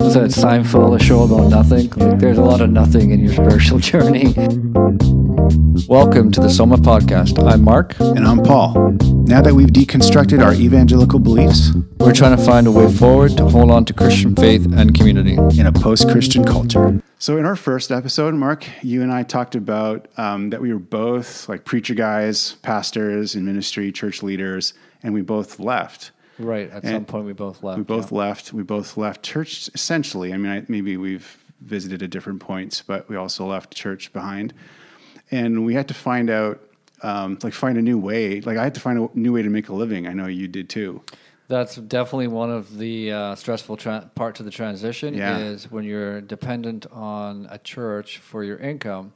Was that Seinfeld, a show about nothing? Like, there's a lot of nothing in your spiritual journey. Welcome to the Soma Podcast. I'm Mark. And I'm Paul. Now that we've deconstructed our evangelical beliefs We're trying to find a way forward to hold on to Christian faith and community. in a post Christian culture. So, in our first episode, Mark, you and I talked about um, that we were both like preacher guys, pastors in ministry, church leaders, and we both left. Right. At some point, we both left. We both left. We both left church essentially. I mean, I, maybe we've visited at different points, but we also left church behind. And we had to find out, um, like, find a new way. Like, I had to find a new way to make a living. I know you did too. That's definitely one of the uh, stressful tra- parts of the transition Yeah. is when you're dependent on a church for your income,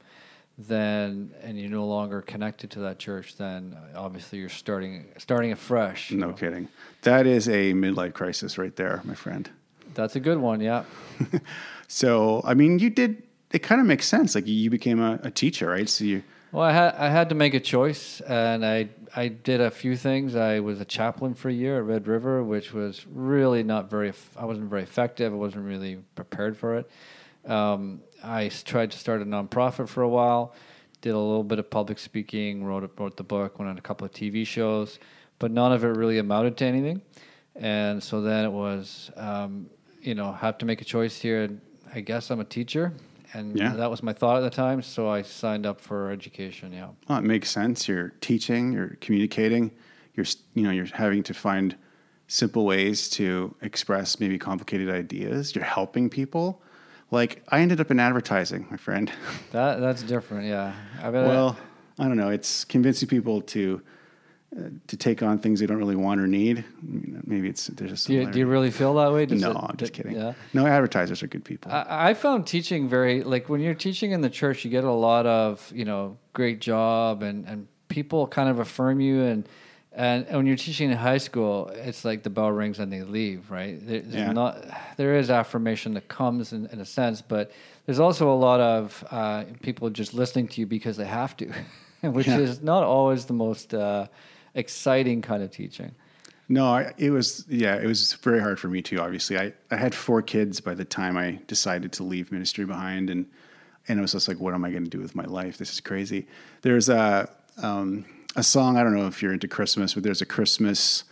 then and you're no longer connected to that church, then obviously you're starting starting afresh. No know. kidding. That is a midlife crisis right there, my friend. That's a good one. Yeah. So, I mean, you did. It kind of makes sense. Like you became a, a teacher, right? So you, Well, I had I had to make a choice, and I I did a few things. I was a chaplain for a year at Red River, which was really not very. I wasn't very effective. I wasn't really prepared for it. Um, I tried to start a nonprofit for a while. Did a little bit of public speaking. Wrote wrote the book. Went on a couple of TV shows, but none of it really amounted to anything. And so then it was, um, you know, have to make a choice here. And I guess I'm a teacher, and Yeah. that was my thought at the time. So I signed up for education. Yeah. well, it makes sense. You're teaching, you're communicating, you're, you know, you're having to find simple ways to express maybe complicated ideas. You're helping people. Like I ended up in advertising, my friend. That that's different. Yeah. I bet well, I don't know. It's convincing people to uh, to take on things they don't really want or need. Maybe it's there's a do you, do you really feel that way? Does no, it- I'm just d- kidding. Yeah. No, advertisers are good people. I, I found teaching very like when you're teaching in the church, you get a lot of you know great job and and people kind of affirm you and. And, and when you're teaching in high school, it's like the bell rings and they leave, right? There's Yeah. not, there is affirmation that comes in, in a sense, but there's also a lot of uh, people just listening to you because they have to, which Yeah. is not always the most uh, exciting kind of teaching. No, I, it was yeah, it was very hard for me too. Obviously, I, I had four kids by the time I decided to leave ministry behind, and and it was just like, what am I going to do with my life? This is crazy. There's a um, a song I don't know if you're into Christmas, but there's a Christmas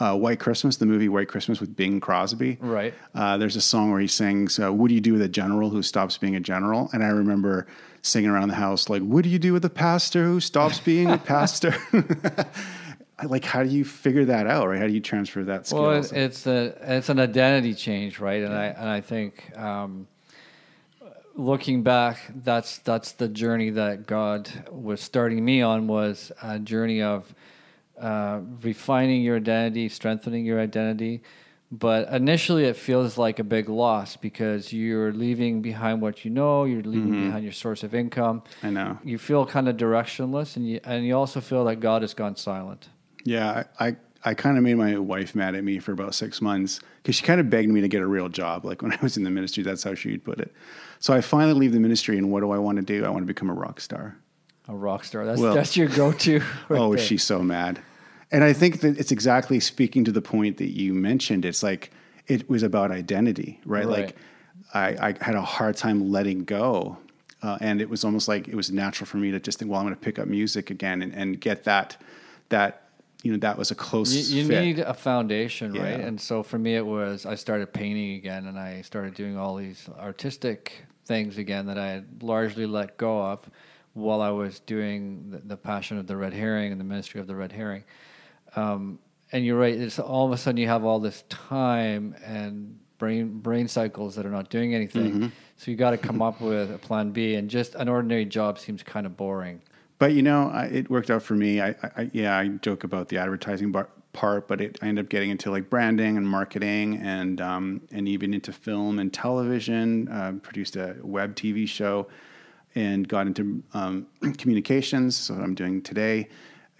uh, White Christmas, the movie White Christmas with Bing Crosby. Right. Uh, there's a song where he sings, uh, "What do you do with a general who stops being a general?" And I remember singing around the house like, "What do you do with a pastor who stops being a pastor?" Like, how do you figure that out, right? How do you transfer that skill? Well, it's, it's a it's an identity change, right? And I and I think um, looking back, that's that's the journey that God was starting me on was a journey of uh, refining your identity, strengthening your identity. But initially, it feels like a big loss because you're leaving behind what you know, you're leaving behind your source of income. I know. You feel kind of directionless, and you and you also feel that God has gone silent. Yeah, I, I, I kind of made my wife mad at me for about six months because she kind of begged me to get a real job. Like when I was in the ministry, that's how she'd put it. So I finally leave the ministry, and what do I want to do? I want to become a rock star. A rock star. That's Well- that's your go-to. right oh, there. she's so mad. And I think that it's exactly speaking to the point that you mentioned. It's like it was about identity, right? Right. Like I, I had a hard time letting go. Uh, and it was almost like it was natural for me to just think, well, I'm going to pick up music again and, and get that, that, you know, that was a close You, you need a foundation, right? And so for me, it was I started painting again, and I started doing all these artistic things again that I had largely let go of while I was doing the, the passion of the red herring and the ministry of the red herring. Um, and you're right; it's all of a sudden you have all this time and brain brain cycles that are not doing anything. Mm-hmm. So you got to come up with a plan B, and just an ordinary job seems kind of boring. But you know, I, it worked out for me. I, I, yeah, I joke about the advertising bar, part, but it, I ended up getting into like branding and marketing, and um, and even into film and television. Uh, produced a web TV show, and got into um, communications. So what I'm doing today.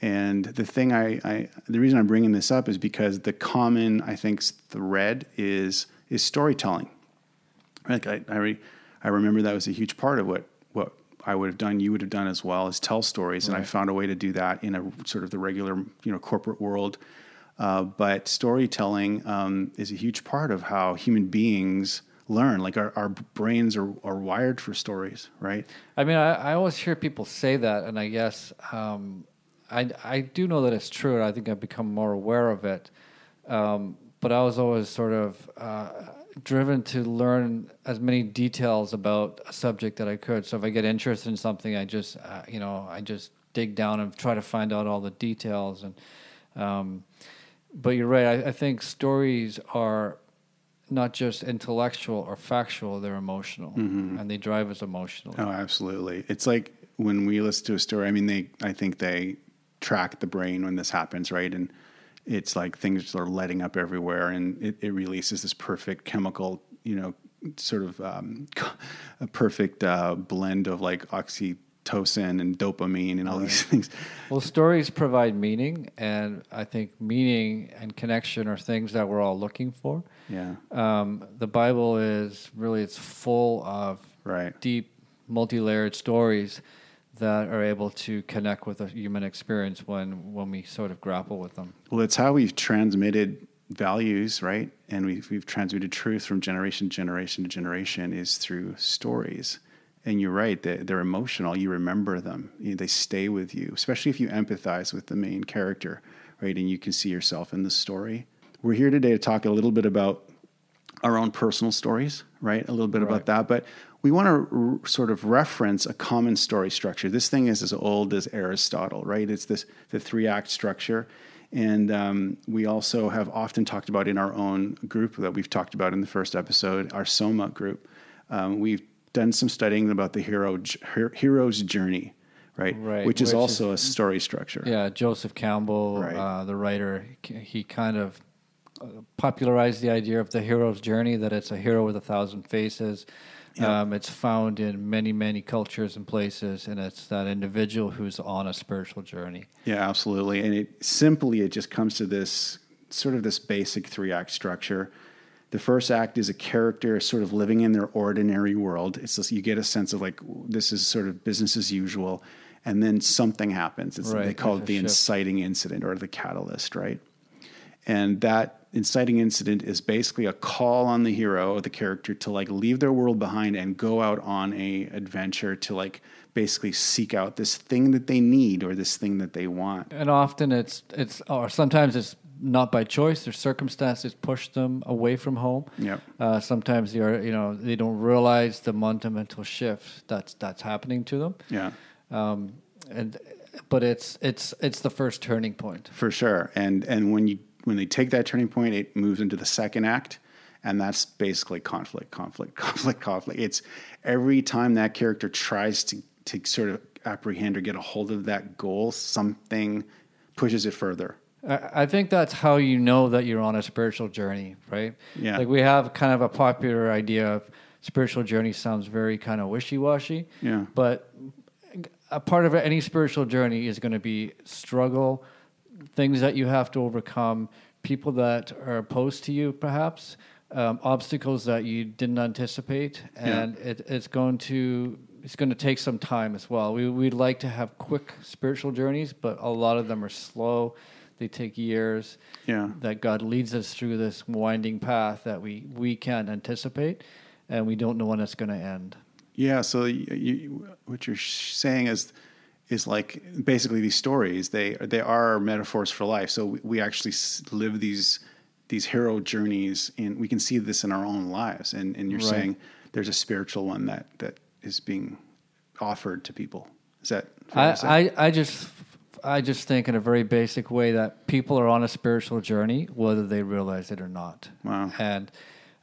And the thing I, I, the reason I'm bringing this up is because the common, I think, thread is is storytelling. Like I, I, re, I remember that was a huge part of what what I would have done, you would have done as well, is tell stories. And I found a way to do that in a sort of the regular, you know, corporate world. Uh, but storytelling um, is a huge part of how human beings learn. Like our, our brains are, are wired for stories, right? I mean, I, I always hear people say that, and I guess um, I, I do know that it's true, and I think I've become more aware of it. Um, but I was always sort of uh, driven to learn as many details about a subject that I could. So if I get interested in something, I just, uh, you know, I just dig down and try to find out all the details. And um, but you're right. I, I think stories are not just intellectual or factual; they're emotional, Mm-hmm. and they drive us emotionally. Oh, absolutely. It's like when we listen to a story. I mean, they. I think they track the brain when this happens, right? And it's like things are letting up everywhere, and it, it releases this perfect chemical, you know, sort of um, a perfect uh, blend of like oxytocin and dopamine and all these things. Well, stories provide meaning, and I think meaning and connection are things that we're all looking for. Yeah. Um, the Bible is really it's full of Right. deep, multi-layered stories that are able to connect with a human experience when when we sort of grapple with them. Well, it's how we've transmitted values, right? And we've, we've transmitted truth from generation to generation to generation is through stories. And you're right, they're, they're emotional. You remember them, You know, they stay with you, especially if you empathize with the main character, right? And you can see yourself in the story. We're here today to talk a little bit about our own personal stories, right? A little bit Right. about that. But we want to r- sort of reference a common story structure. This thing is as old as Aristotle, right? It's this the three act structure. And um, we also have often talked about in our own group that we've talked about in the first episode, our Soma group. Um, we've done some studying about the hero j- her- hero's journey, right? Right, Which is which also a story structure. Yeah, Joseph Campbell, Right. uh, the writer, he kind of uh, popularized the idea of the hero's journey. That it's a hero with a thousand faces. Yeah. Um, it's found in many, many cultures and places, and it's that individual who's on a spiritual journey. Yeah, absolutely. And it simply it just comes to this sort of this basic three act structure. The first act is a character sort of living in their ordinary world. It's just, you get a sense of like this is sort of business as usual, and then something happens. It's, Right, they call there's it the shift. inciting incident or the catalyst, right? And that inciting incident is basically a call on the hero or the character to like leave their world behind and go out on a adventure to like basically seek out this thing that they need or this thing that they want. And often it's it's or sometimes it's not by choice. Their circumstances push them away from home. Yep. Uh, sometimes they are you know they don't realize the fundamental shift that's that's happening to them. Yeah. Um, and but it's it's it's the first turning point. For sure. And and when you when they take that turning point, it moves into the second act. And that's basically conflict, conflict, conflict, conflict. It's every time that character tries to, to sort of apprehend or get a hold of that goal, something pushes it further. I think that's how you know that you're on a spiritual journey, right? Yeah. Like we have kind of a popular idea of spiritual journey sounds very kind of wishy washy. Yeah. But a part of any spiritual journey is going to be struggle, things that you have to overcome, people that are opposed to you, perhaps, um, obstacles that you didn't anticipate, and it, it's going to it's going to take some time as well. We we'd like to have quick spiritual journeys, but a lot of them are slow. They take years. Yeah. That God leads us through this winding path that we we can't anticipate, and we don't know when it's going to end. Yeah. So you, you, what you're saying is, is like basically these stories. They they are metaphors for life. So we, actually live these these hero journeys, and we can see this in our own lives. And and you're Right. saying there's a spiritual one that that is being offered to people. Is that? fair to say? I, I, I just I just think in a very basic way that people are on a spiritual journey whether they realize it or not. Wow. And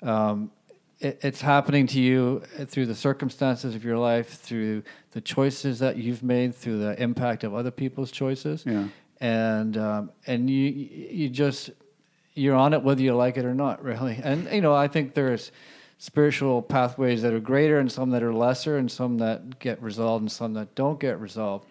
um, it, it's happening to you through the circumstances of your life, through the choices that you've made, through the impact of other people's choices. Yeah. And um, and you you just you're on it whether you like it or not, really. And you know, I think there's spiritual pathways that are greater and some that are lesser and some that get resolved and some that don't get resolved.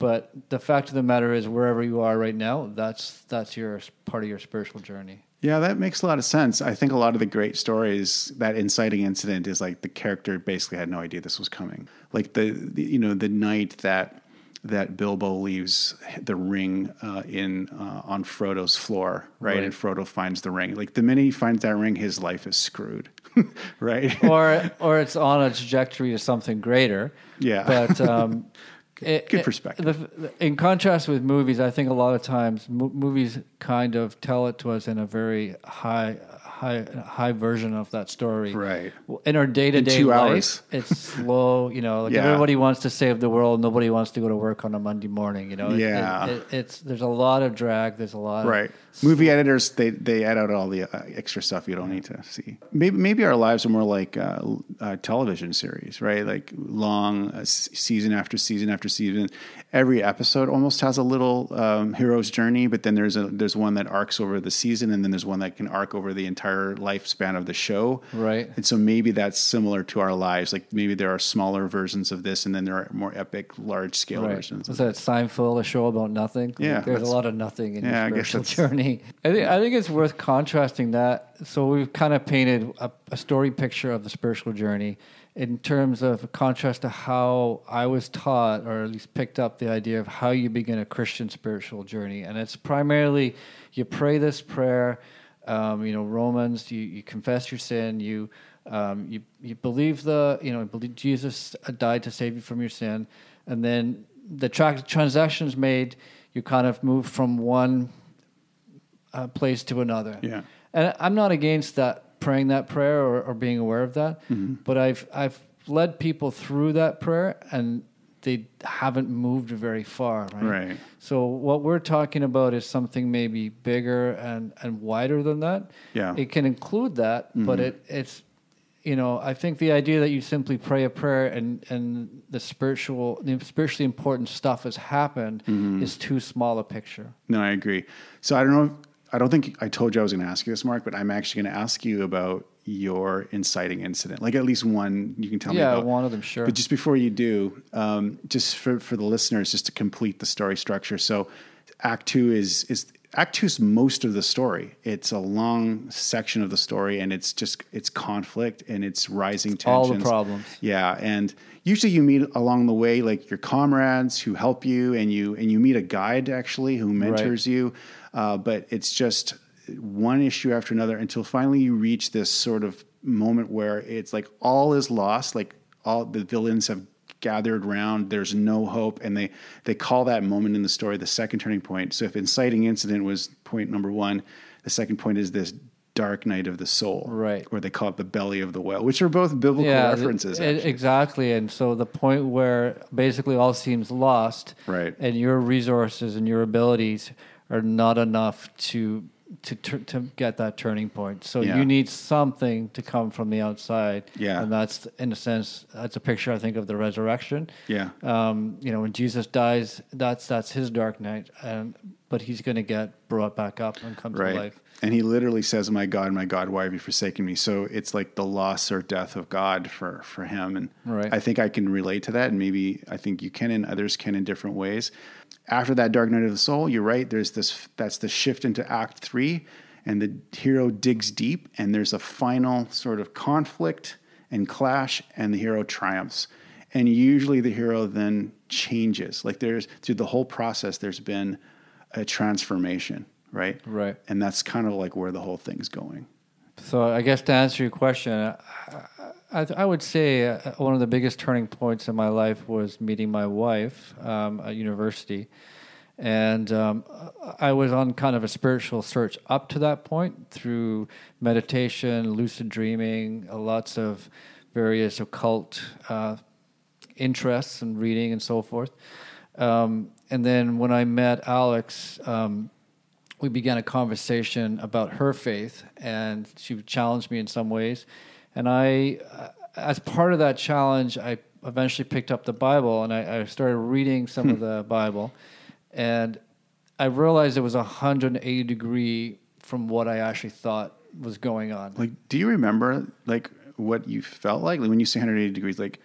But the fact of the matter is wherever you are right now, that's that's your part of your spiritual journey. Yeah, that makes a lot of sense. I think a lot of the great stories, that inciting incident is like the character basically had no idea this was coming. Like the, the you know, the night that that Bilbo leaves the ring uh, in uh, on Frodo's floor, right? Right. And Frodo finds the ring. Like the minute he finds that ring, his life is screwed, right? or or it's on a trajectory to something greater. Yeah. But um, it- good perspective. the- in contrast with movies, I think a lot of times mo- movies kind of tell it to us in a very high high high version of that story. Right. In our day to day life, hours. it's slow. You know, like Yeah. everybody wants to save the world. Nobody wants to go to work on a Monday morning. You know. It- it- Yeah. it- it's there's a lot of drag. There's a lot. right. Of, Movie editors they they add out all the uh, extra stuff you don't need to see. Maybe maybe our lives are more like uh, uh, television series, right? Like long uh, season after season after season. Every episode almost has a little um, hero's journey, but then there's a there's one that arcs over the season, and then there's one that can arc over the entire lifespan of the show. Right. And so maybe that's similar to our lives. Like maybe there are smaller versions of this, and then there are more epic, large scale Right. versions. Was that Seinfeld, a show about nothing? Yeah, there's a lot of nothing in Yeah, guess spiritual journey. I think I think it's worth contrasting that. So we've kind of painted a, a story picture of the spiritual journey in terms of contrast to how I was taught, or at least picked up the idea of how you begin a Christian spiritual journey, and it's primarily you pray this prayer. Um, you know, Romans. You, you confess your sin. You um, you you believe the you know believe Jesus died to save you from your sin, and then the tra- transactions made. You kind of move from one uh, place to another. Yeah. And I'm not against that praying that prayer or, or being aware of that, Mm-hmm. but I've I've led people through that prayer and they haven't moved very far. Right. Right. So what we're talking about is something maybe bigger and and wider than that. Yeah. It can include that, but mm-hmm. it it's you know, I think the idea that you simply pray a prayer and, and the spiritual, the spiritually important stuff has happened mm-hmm. is too small a picture. No, I agree. So I don't know. I don't think I told you I was going to ask you this, Mark, but I'm actually going to ask you about your inciting incident. Like at least one you can tell me about. Yeah, one of them, sure. But just before you do, um, just for, for the listeners, just to complete the story structure. So Act Two is is Act Two is most of the story. It's a long section of the story, and it's just it's conflict and it's rising all tensions. the problems. Yeah, and usually you meet along the way like your comrades who help you, and you and you meet a guide actually who mentors you. Uh, but it's just one issue after another until finally you reach this sort of moment where it's like all is lost, like all the villains have gathered round there's no hope and they they call that moment in the story the second turning point so if inciting incident was point number one the second point is this dark night of the soul Right. or they call it the belly of the whale which are both biblical th- references it- exactly. And so the point where basically all seems lost, Right. and your resources and your abilities are not enough to to to get that turning point. So Yeah. you need something to come from the outside. Yeah. and that's in a sense that's a picture I think of the resurrection. yeah Um, you know, when Jesus dies, that's that's his dark night, and but he's going to get brought back up and come right to life. and he literally says my god my god why have you forsaken me so it's like the loss or death of god for for him and Right. i think i can relate to that and maybe i think you can and others can in different ways after that dark night of the soul you're right there's this that's the shift into act three and the hero digs deep and there's a final sort of conflict and clash and the hero triumphs. And usually the hero then changes. Like there's through the whole process there's been a transformation right? Right. and that's kind of like where the whole thing's going. So I guess to answer your question, I, I, would say uh, one of the biggest turning points in my life was meeting my wife um, at university, and um, I was on kind of a spiritual search up to that point through meditation, lucid dreaming, uh, lots of various occult uh, interests and reading and so forth. Um, and then when I met Alex. Um, we began a conversation about her faith, and she challenged me in some ways. And I, uh, as part of that challenge, I eventually picked up the Bible and I, I started reading some of the Bible, and I realized it was a 180 degree from what I actually thought was going on. like do you remember like what you felt like, like when you say 180 degrees like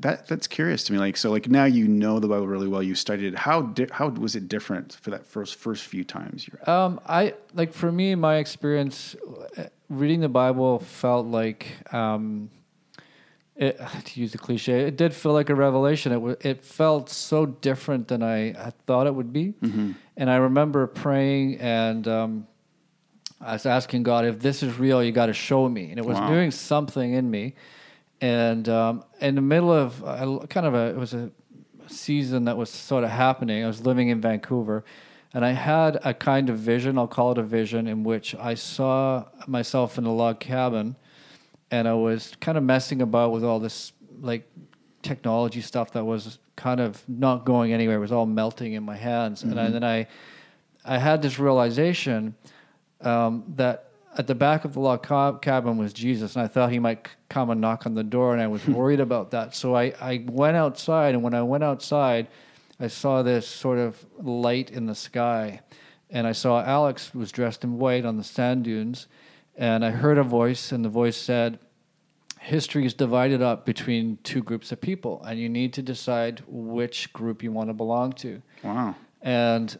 that that's curious to me like so like now you know the bible really well you studied it how di- how was it different for that first first few times you're Um, I like for me, my experience uh, reading the Bible felt like um, it, to use a cliche, it did feel like a revelation. It wa- it felt so different than I, I thought it would be. And I remember praying and um, I was asking God, if this is real, you got to show me. And it was Wow. doing something in me. And um, in the middle of uh, kind of a, it was a season that was sort of happening. I was living in Vancouver. And I had a kind of vision, I'll call it a vision, in which I saw myself in a log cabin and I was kind of messing about with all this like technology stuff that was kind of not going anywhere. It was all melting in my hands, and I, then I, I had this realization um, that at the back of the log ca- cabin was Jesus, and I thought he might come and knock on the door, and I was worried about that. So I, I went outside, and when I went outside, I saw this sort of light in the sky, and I saw Alex was dressed in white on the sand dunes, and I heard a voice, and the voice said, history is divided up between two groups of people, and you need to decide which group you want to belong to. Wow. And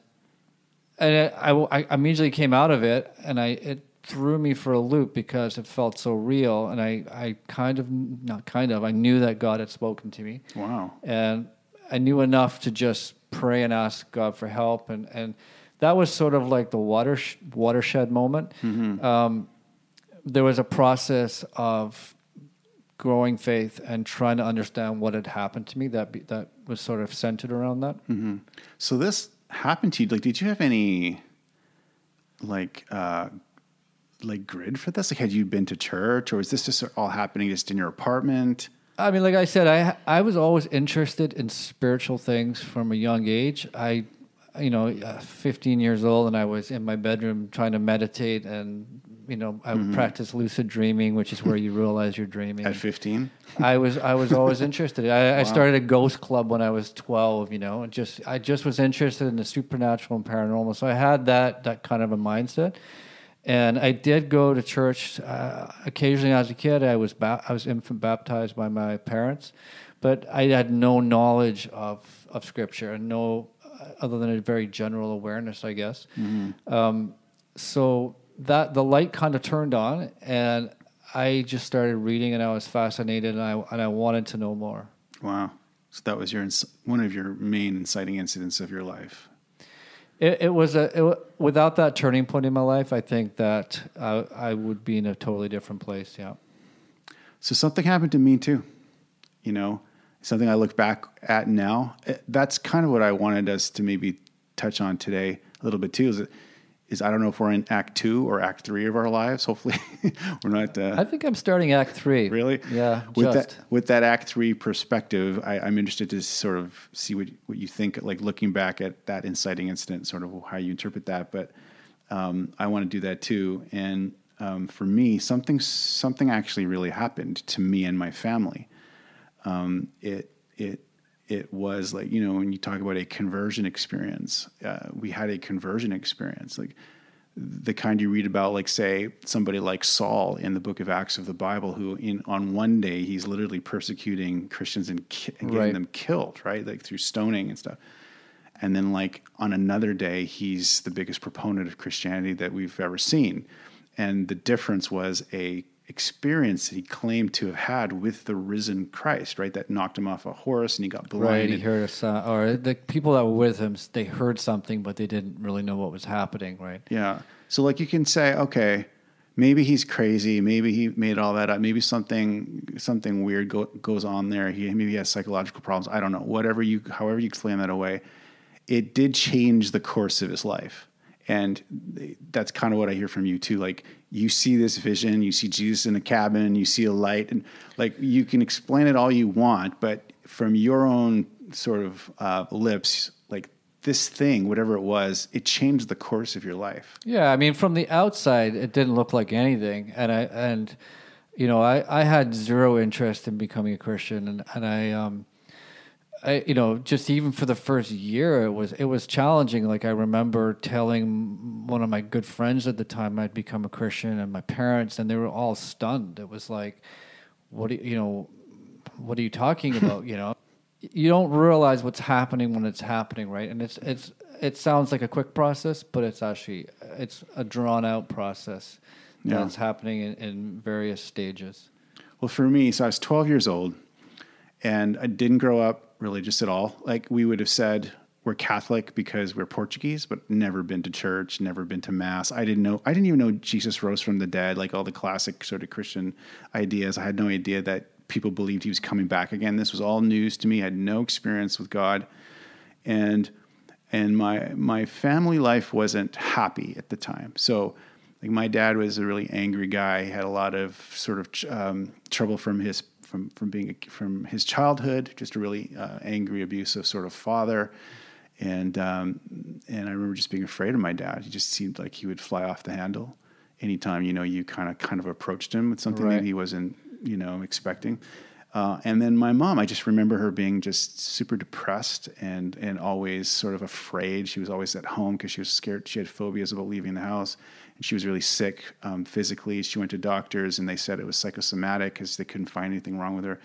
and I, I, I immediately came out of it, and I it threw me for a loop because it felt so real, and I, I kind of not kind of I knew that God had spoken to me, Wow. and I knew enough to just pray and ask God for help, and and that was sort of like the water watershed moment. Um, there was a process of growing faith and trying to understand what had happened to me that be, that was sort of centered around that. So this happened to you. Like, did you have any like uh like grid for this? Like, had you been to church, or was this just all happening just in your apartment? I mean, like I said, I I was always interested in spiritual things from a young age. I, you know, uh, 15 years old, and I was in my bedroom trying to meditate, and you know, I would practice lucid dreaming, which is where you realize you're dreaming. At fifteen, I was I was always interested. I, I started a ghost club when I was 12. You know, and just I just was interested in the supernatural and paranormal. So I had that that kind of a mindset. And I did go to church uh, occasionally as a kid. I was ba- I was infant baptized by my parents, but I had no knowledge of of scripture and no uh, other than a very general awareness, I guess. Um, so that the light kind of turned on, and I just started reading, and I was fascinated, and I and I wanted to know more. wow. So that was your ins- one of your main inciting incidents of your life. It, it was a it, without that turning point in my life, I think that I, I would be in a totally different place. Yeah. So something happened to me too. You know, something I look back at now. Eh, That's kind of what I wanted us to maybe touch on today a little bit too. Is, is I don't know if we're in Act Two or Act Three of our lives. Hopefully, we're not. Uh, I think I'm starting Act Three. Really? Yeah. With just. that with that Act Three perspective, I, I'm interested to sort of see what what you think. Like looking back at that inciting incident, sort of how you interpret that. But um, I want to do that too. And um, for me, something something actually really happened to me and my family. Um, it it it was like you know when you talk about a conversion experience, uh, we had a conversion experience like the kind you read about, like say somebody like Saul in the Book of Acts of the Bible, who in on one day he's literally persecuting Christians and, ki- and getting Right. them killed, right, like through stoning and stuff. And then like on another day, he's the biggest proponent of Christianity that we've ever seen. And the difference was a experience that he claimed to have had with the risen Christ, right? That knocked him off a horse and he got blind. Right, he and- heard a sound, or the people that were with him, they heard something, but they didn't really know what was happening. Right. Yeah. So like you can say, okay, maybe he's crazy. Maybe he made all that up. Maybe something something weird go, goes on there. He maybe he has psychological problems. I don't know. Whatever you, however you explain that away, it did change the course of his life. And that's kind of what I hear from you too. Like you see this vision, you see Jesus in a cabin, you see a light, and like you can explain it all you want, but from your own sort of uh, lips, like this thing, whatever it was, it changed the course of your life. Yeah, I mean, from the outside, it didn't look like anything, and I and you know, I I had zero interest in becoming a Christian, and and I um, I you know, just even for the first year, it was it was challenging. Like I remember telling one of my good friends at the time I'd become a Christian, and my parents, and they were all stunned. It was like, what do you, you know, what are you talking about? you know, you don't realize what's happening when it's happening, right? And it's it's it sounds like a quick process, but it's actually it's a drawn out process Yeah. that's happening in, in various stages. Well, for me, so I was 12 years old and I didn't grow up religious at all. Like we would have said, we're Catholic because we're Portuguese, but never been to church, never been to mass. I didn't know, I didn't even know Jesus rose from the dead, like all the classic sort of Christian ideas. I had no idea that people believed he was coming back again. This was all news to me. I had no experience with God. And, and my, my family life wasn't happy at the time. So, like my dad was a really angry guy. He had a lot of sort of um, trouble from his from from being from his childhood, just a really uh, angry, abusive sort of father and um, and I remember just being afraid of my dad. He just seemed like he would fly off the handle anytime you know you kind of kind of approached him with something right. that he wasn't you know expecting. Uh, and then my mom, I just remember her being just super depressed and and always sort of afraid. She was always at home because she was scared. She had phobias about leaving the house, and she was really sick um, physically. She went to doctors, and they said it was psychosomatic because they couldn't find anything wrong with her.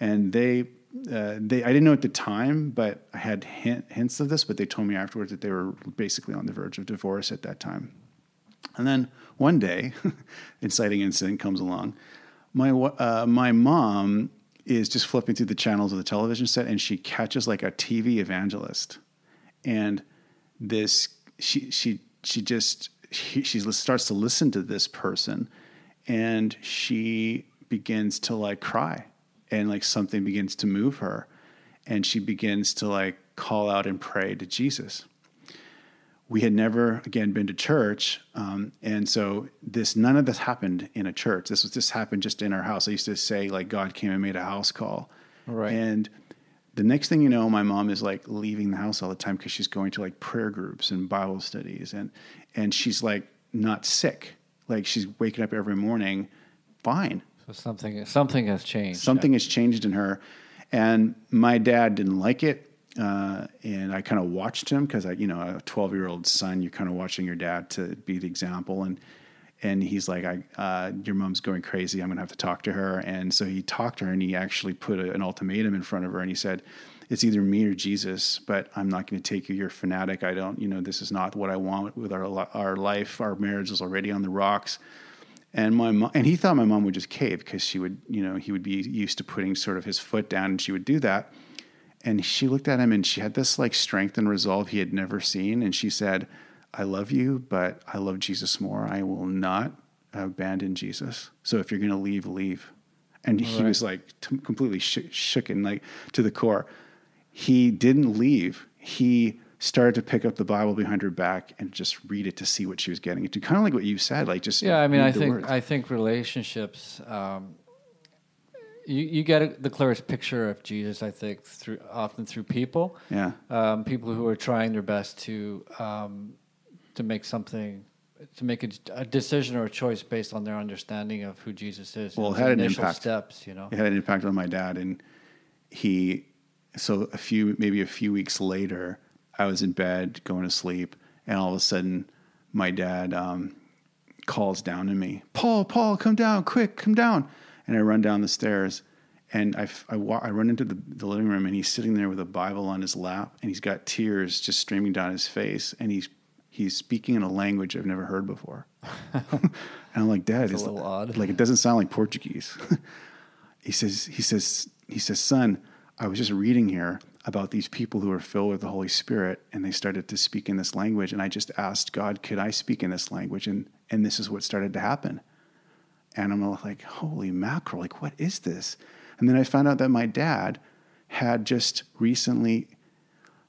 And they uh, they I didn't know at the time, but I had hint, hints of this. But they told me afterwards that they were basically on the verge of divorce at that time. And then one day, inciting incident comes along. My uh, my mom is just flipping through the channels of the television set, and she catches like a TV evangelist, and this she she she just she, she starts to listen to this person, and she begins to like cry and like something begins to move her and she begins to like call out and pray to Jesus. We had never again been to church, um, and so this none of this happened in a church. This was this happened just in our house. I used to say like God came and made a house call, right? And the next thing you know, my mom is like leaving the house all the time because she's going to like prayer groups and Bible studies, and and she's like not sick, like she's waking up every morning fine so something something has changed. Something has changed in her, and my dad didn't like it. Uh, and I kind of watched him because I, you know, a 12 year old son, you're kind of watching your dad to be the example. And, and he's like, I, uh, your mom's going crazy. I'm going to have to talk to her. And so he talked to her and he actually put a, an ultimatum in front of her. And he said, it's either me or Jesus, but I'm not going to take you. You're a fanatic. I don't, you know, this is not what I want with our, our life. Our marriage is already on the rocks. And my mom, and he thought my mom would just cave because she would, you know, he would be used to putting sort of his foot down and she would do that. And she looked at him and she had this like strength and resolve he had never seen. And she said, I love you, but I love Jesus more. I will not abandon Jesus. So if you're going to leave, leave. And All he right. was like t- completely sh- shook and like to the core. He didn't leave. He started to pick up the Bible behind her back and just read it to see what she was getting into. Kind of like what you said, like just yeah. I mean, I think words. I think relationships. Um, you, you get a, the clearest picture of Jesus, I think, through often through people. Yeah. Um, people who are trying their best to um, to make something to make a, a, decision or a choice based on their understanding of who Jesus is. Well, it had an impact. Steps, you know. It had an impact on my dad, and he. So a few, maybe a few weeks later, I was in bed going to sleep, and all of a sudden, my dad um, calls down to me, Paul, Paul, come down, quick, come down. And I run down the stairs, and I, I, I run into the, the living room, and he's sitting there with a Bible on his lap, and he's got tears just streaming down his face, and he's he's speaking in a language I've never heard before. and I'm like, Dad, it's a little odd. Like it doesn't sound like Portuguese. he says, he says, he says, son, I was just reading here about these people who are filled with the Holy Spirit and they started to speak in this language. And I just asked God, could I speak in this language? And, and this is what started to happen. And I'm like, holy mackerel, like, what is this? And then I found out that my dad had just recently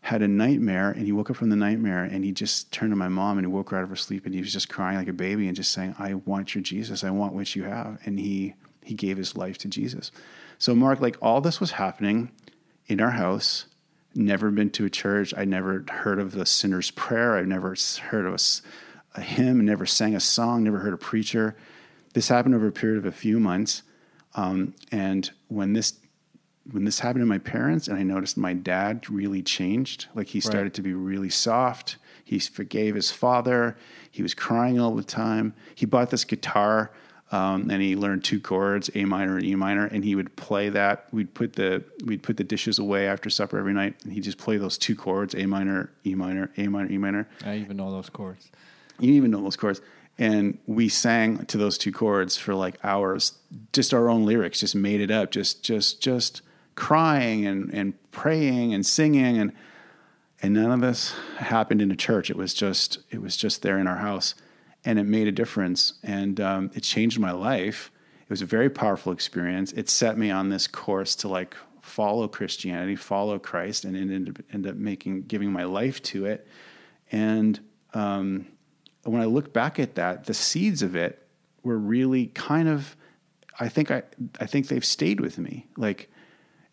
had a nightmare and he woke up from the nightmare and he just turned to my mom and he woke her out of her sleep and he was just crying like a baby and just saying, I want your Jesus. I want what you have. And he, he gave his life to Jesus. So Mark, like all this was happening in our house never been to a church. I never heard of the sinner's prayer. I've never heard of a, a hymn, never sang a song, never heard a preacher. This happened over a period of a few months. Um, and when this when this happened to my parents, and I noticed my dad really changed, like he started right. to be really soft. He forgave his father. He was crying all the time. He bought this guitar um, and he learned two chords, A minor and E minor, and he would play that. We'd put the we'd put the dishes away after supper every night, and he'd just play those two chords, A minor, E minor, A minor, E minor. I even know those chords. You even know those chords, and we sang to those two chords for like hours, just our own lyrics, just made it up, just just just crying and and praying and singing and and none of this happened in a church. It was just it was just there in our house, and it made a difference, and um, it changed my life. It was a very powerful experience. It set me on this course to like follow Christianity, follow Christ, and end, end up making giving my life to it. And um, when I look back at that, the seeds of it were really kind of, I think I, I think they've stayed with me. Like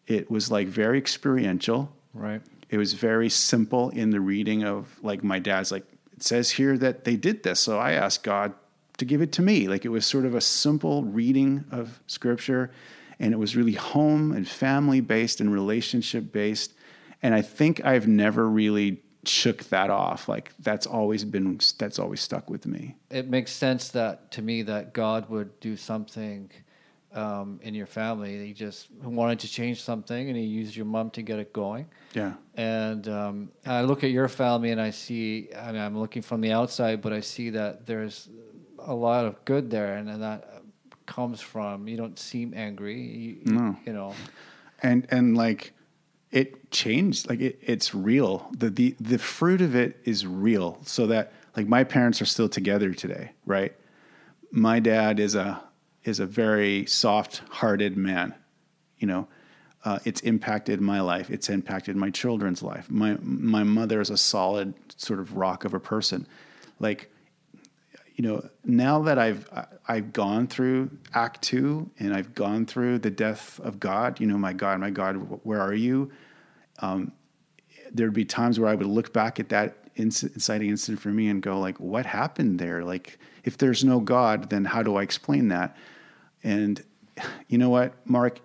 it was like very experiential. Right. It was very simple in the reading of like my dad's like, it says here that they did this. So I asked God to give it to me. Like it was sort of a simple reading of scripture and it was really home and family based and relationship based. And I think I've never really shook that off. Like that's always been that's always stuck with me. It makes sense that to me that God would do something um, in your family. He just wanted to change something, and he used your mom to get it going. Yeah. And um, I look at your family, and I see. I mean, I'm looking from the outside, but I see that there's a lot of good there, and, and that comes from you don't seem angry. You, no. you know. And and like it changed like it, it's real the, the the fruit of it is real so that like my parents are still together today right my dad is a is a very soft hearted man you know? Uh, it's impacted my life. It's impacted my children's life. My my mother is a solid sort of rock of a person. Like you know now that i've i've gone through act 2 and i've gone through the death of god you know my god my god where are you? Um, there'd be times where I would look back at that inciting incident for me and go like, what happened there? Like, if there's no God, then how do I explain that? And you know what, Mark,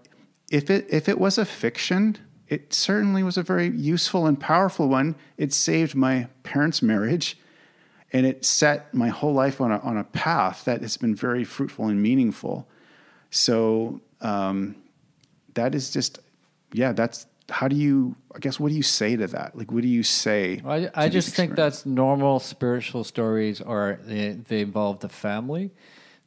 if it if it was a fiction, it certainly was a very useful and powerful one. It saved my parents' marriage, and it set my whole life on a on a path that has been very fruitful and meaningful. So um, that is just, yeah, that's how do you i guess what do you say to that like what do you say i, I just think that's normal spiritual stories are they, they involve the family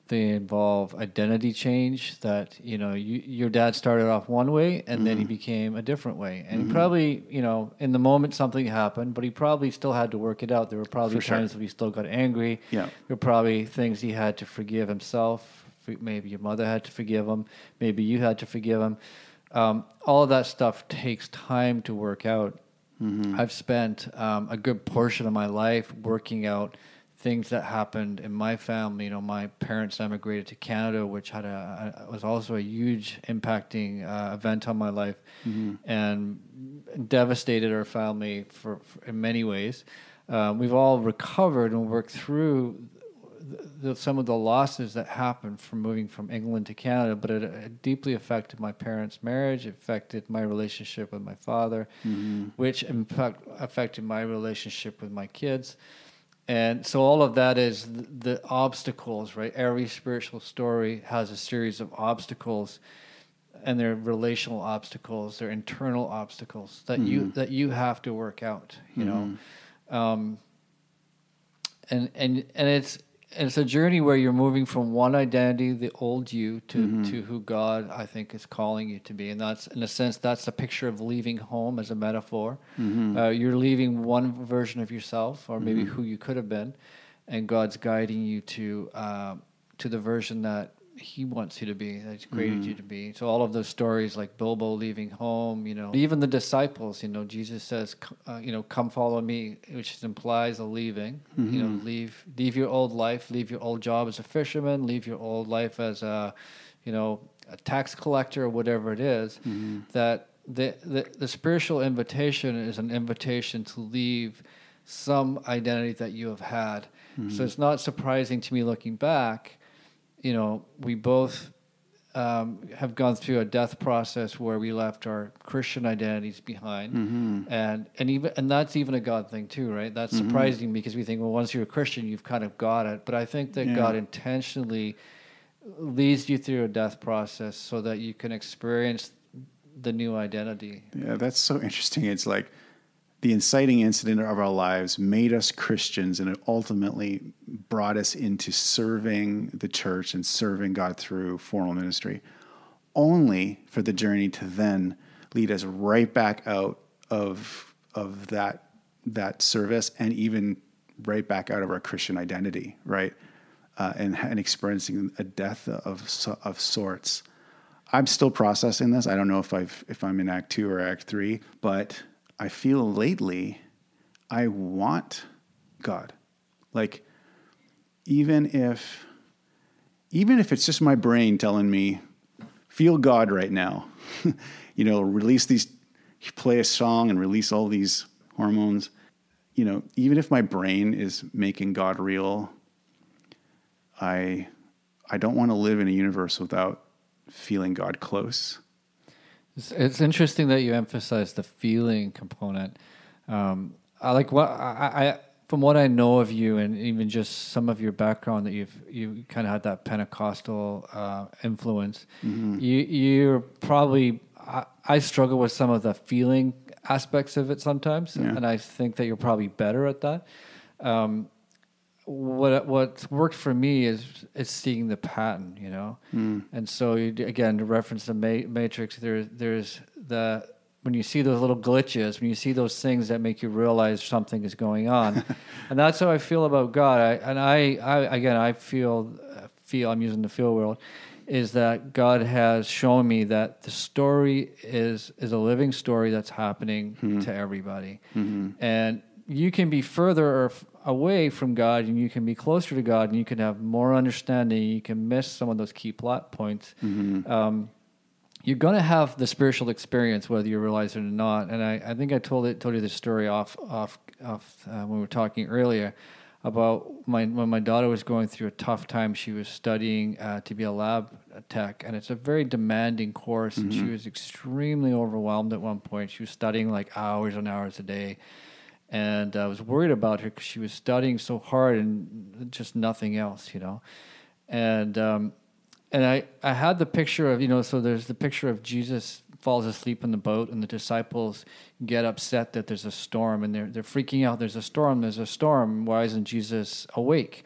they involve identity change that you know you, your dad started off one way and mm-hmm. then he mm-hmm. became a different way and mm-hmm. probably you know in the moment something happened but he probably still had to work it out there were probably For times sure. he still got angry yeah there were probably things he had to forgive himself maybe your mother had to forgive him maybe you had to forgive him um, all of that stuff takes time to work out. Mm-hmm. I've spent um, a good portion of my life working out things that happened in my family. You know, my parents emigrated to Canada, which had a, was also a huge impacting uh, event on my life, mm-hmm. and devastated our family for, for in many ways. Um, we've all recovered and worked through the, some of the losses that happened from moving from England to Canada, but it, it deeply affected my parents' marriage. It affected my relationship with my father, mm-hmm. which in fact affected my relationship with my kids. And so all of that is the, the obstacles, right? Every spiritual story has a series of obstacles and they're relational obstacles, they're internal obstacles that mm-hmm. you that you have to work out, you mm-hmm. know. Um, and and and it's it's a journey where you're moving from one identity, the old you, to, mm-hmm. to who God I think is calling you to be, and that's in a sense that's a picture of leaving home as a metaphor. Mm-hmm. Uh, you're leaving one version of yourself, or maybe mm-hmm. who you could have been, and God's guiding you to uh, to the version that he wants you to be, that he's created mm-hmm. you to be. So all of those stories like Bilbo leaving home, you know, even the disciples, you know, Jesus says, uh, you know, come follow me, which implies a leaving, mm-hmm. you know, mm-hmm. leave, leave your old life, leave your old job as a fisherman, leave your old life as a, you know, a tax collector or whatever it is, mm-hmm. that the, the, the spiritual invitation is an invitation to leave some identity that you have had. So mm-hmm. it's not surprising to me looking back you know, we both um, have gone through a death process where we left our Christian identities behind, mm-hmm. and and even and that's even a God thing too, right? That's mm-hmm. surprising because we think, well, once you're a Christian, you've kind of got it. But I think that yeah. God intentionally leads you through a death process so that you can experience the new identity. Yeah, that's so interesting. It's like the inciting incident of our lives made us Christians and it ultimately brought us into serving the church and serving God through formal ministry, only for the journey to then lead us right back out of, of that, that service and even right back out of our Christian identity, right? Uh, and, and experiencing a death of, of sorts. I'm still processing this. I don't know if I've if I'm in Act Two or Act Three, but I feel lately I want God. Like even if even if it's just my brain telling me feel God right now. you know, release these play a song and release all these hormones. You know, even if my brain is making God real, I I don't want to live in a universe without feeling God close. It's, it's interesting that you emphasize the feeling component. Um, I like what I, I, from what I know of you, and even just some of your background that you've you kind of had that Pentecostal uh, influence. Mm-hmm. You you're probably I, I, struggle with some of the feeling aspects of it sometimes, yeah. and I think that you're probably better at that. Um, what what's worked for me is is seeing the pattern, you know, mm. and so you, again to reference the ma- matrix, there there's the when you see those little glitches, when you see those things that make you realize something is going on, and that's how I feel about God. I, and I, I again I feel feel I'm using the feel world is that God has shown me that the story is is a living story that's happening mm-hmm. to everybody, mm-hmm. and you can be further away from God and you can be closer to God and you can have more understanding. You can miss some of those key plot points. Mm-hmm. Um, you're going to have the spiritual experience whether you realize it or not. And I, I think I told it told you this story off off off uh, when we were talking earlier about my when my daughter was going through a tough time. She was studying uh, to be a lab tech, and it's a very demanding course. Mm-hmm. And she mm-hmm. was extremely overwhelmed at one point. She was studying like hours and hours a day and I was worried about her because she was studying so hard and just nothing else, you know. And um, and I I had the picture of you know so there's the picture of Jesus falls asleep in the boat and the disciples get upset that there's a storm and they're they're freaking out. There's a storm. There's a storm. Why isn't Jesus awake?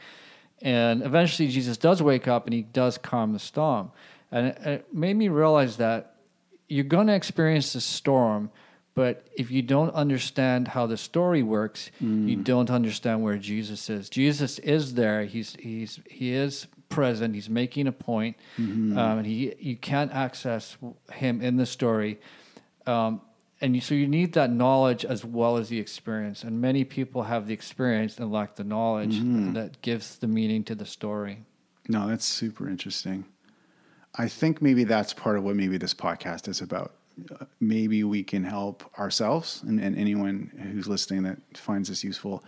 And eventually Jesus does wake up and he does calm the storm. And it, it made me realize that you're going to experience a storm but if you don't understand how the story works, mm. you don't understand where Jesus is. Jesus is there. He's he's he is present. He's making a point, mm-hmm. um, and he you can't access him in the story. Um, and you, so you need that knowledge as well as the experience. And many people have the experience and lack the knowledge mm-hmm. that gives the meaning to the story. No, that's super interesting. I think maybe that's part of what maybe this podcast is about maybe we can help ourselves and, and anyone who's listening that finds this useful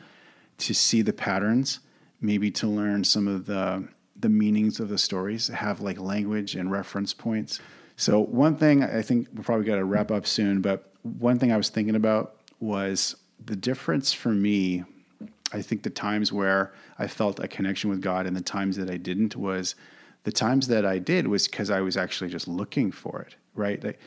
to see the patterns, maybe to learn some of the the meanings of the stories, have like language and reference points. So one thing I think we're probably got to wrap up soon, but one thing I was thinking about was the difference for me. I think the times where I felt a connection with God and the times that I didn't was the times that I did was because I was actually just looking for it, right? Like,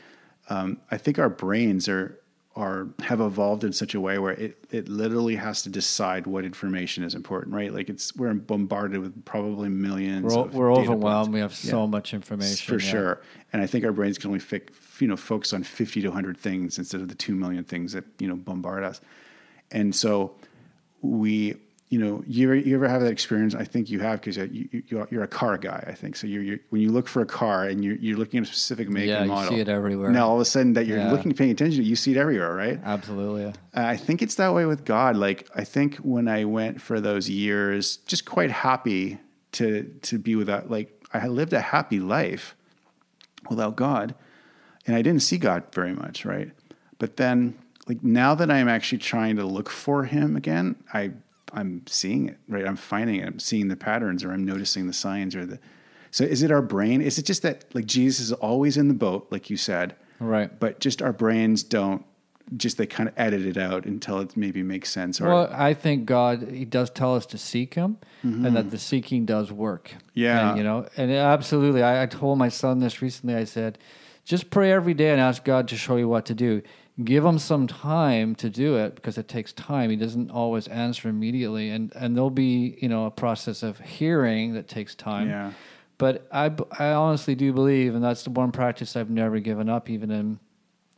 um, I think our brains are are have evolved in such a way where it, it literally has to decide what information is important, right? Like it's we're bombarded with probably 1000000s We're, we're overwhelmed. Points. We have yeah. so much information for yeah. sure, and I think our brains can only fi- you know focus on fifty to hundred things instead of the two million things that you know bombard us, and so we you know, you ever, you ever have that experience? I think you have because you, you, you're a car guy. I think so. You're, you're, when you look for a car and you're, you're looking at a specific make yeah, and model. you see it everywhere. Now all of a sudden that you're yeah. looking, paying attention, you see it everywhere, right? Absolutely. Uh, I think it's that way with God. Like I think when I went for those years, just quite happy to to be without. Like I lived a happy life without God, and I didn't see God very much, right? But then, like now that I'm actually trying to look for Him again, I I'm seeing it, right? I'm finding it. I'm seeing the patterns or I'm noticing the signs or the so is it our brain? Is it just that like Jesus is always in the boat, like you said? Right. But just our brains don't just they kind of edit it out until it maybe makes sense. Or, well, I think God He does tell us to seek Him, mm-hmm. and that the seeking does work. Yeah, and, you know, and absolutely. I, I, told my son this recently. I said, just pray every day and ask God to show you what to do. Give him some time to do it because it takes time. He doesn't always answer immediately, and and there'll be you know a process of hearing that takes time. Yeah. But I I honestly do believe, and that's the one practice I've never given up, even in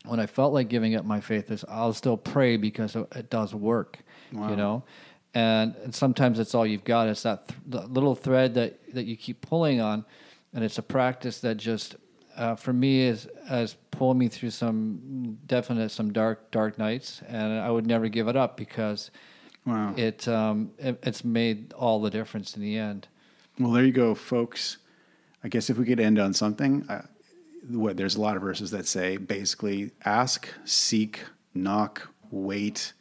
when I felt like giving up my faith, is I'll still pray because it does work, Wow. you know. And, and sometimes it's all you've got. It's that, th- that little thread that, that you keep pulling on, and it's a practice that just, uh, for me, is has pulled me through some definite some dark dark nights, and I would never give it up because Wow. it, um, it it's made all the difference in the end. Well, there you go, folks. I guess if we could end on something, uh, what there's a lot of verses that say basically ask, seek, knock, wait.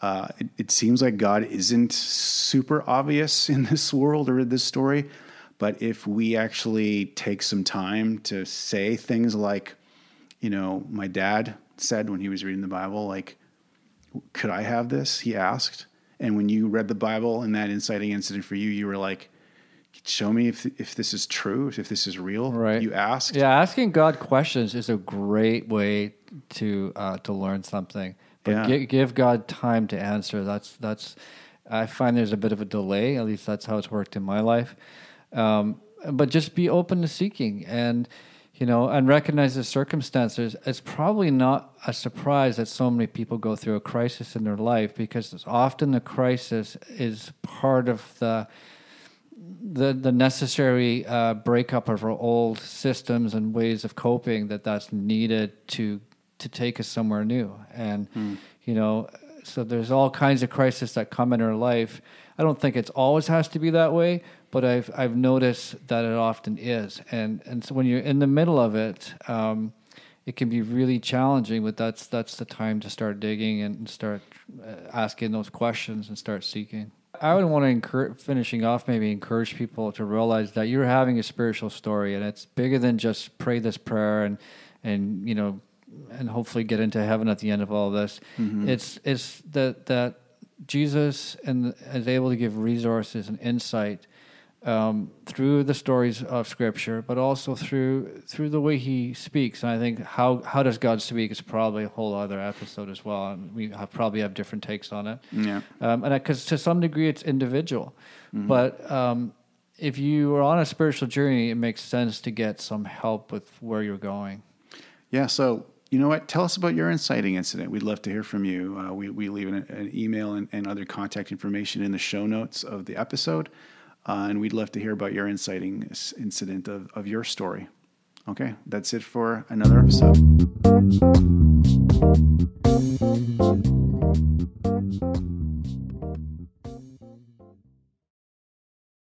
Uh, it, it seems like God isn't super obvious in this world or in this story, but if we actually take some time to say things like, you know, my dad said when he was reading the Bible, like, could I have this? He asked. And when you read the Bible and that inciting incident for you, you were like, show me if, if this is true, if this is real. Right. You asked. Yeah, asking God questions is a great way to uh, to learn something. But Yeah. gi- give God time to answer. That's that's. I find there's a bit of a delay. At least that's how it's worked in my life. Um, but just be open to seeking and you know and recognize the circumstances. It's probably not a surprise that so many people go through a crisis in their life because it's often the crisis is part of the the the necessary uh, breakup of our old systems and ways of coping that that's needed to to take us somewhere new. And you know so there's all kinds of crises that come in our life. I don't think it's always has to be that way but i've i've noticed that it often is. And and so when you're in the middle of it um, it can be really challenging but that's that's the time to start digging and start uh, asking those questions and start seeking. I would want to encourage, finishing off, maybe encourage people to realize that you're having a spiritual story, and it's bigger than just pray this prayer and, and you know, and hopefully get into heaven at the end of all this. It's it's that that Jesus and is able to give resources and insight um, through the stories of Scripture, but also through through the way He speaks. And I think how how does God speak is probably a whole other episode as well, and we have, probably have different takes on it Yeah. um, and because to some degree it's individual, but um, if you are on a spiritual journey, it makes sense to get some help with where you're going. Yeah. So, you know what? Tell us about your inciting incident. We'd love to hear from you. Uh, we, we leave an, an email and, and other contact information in the show notes of the episode. Uh, and we'd love to hear about your inciting incident of, of your story. Okay. That's it for another episode.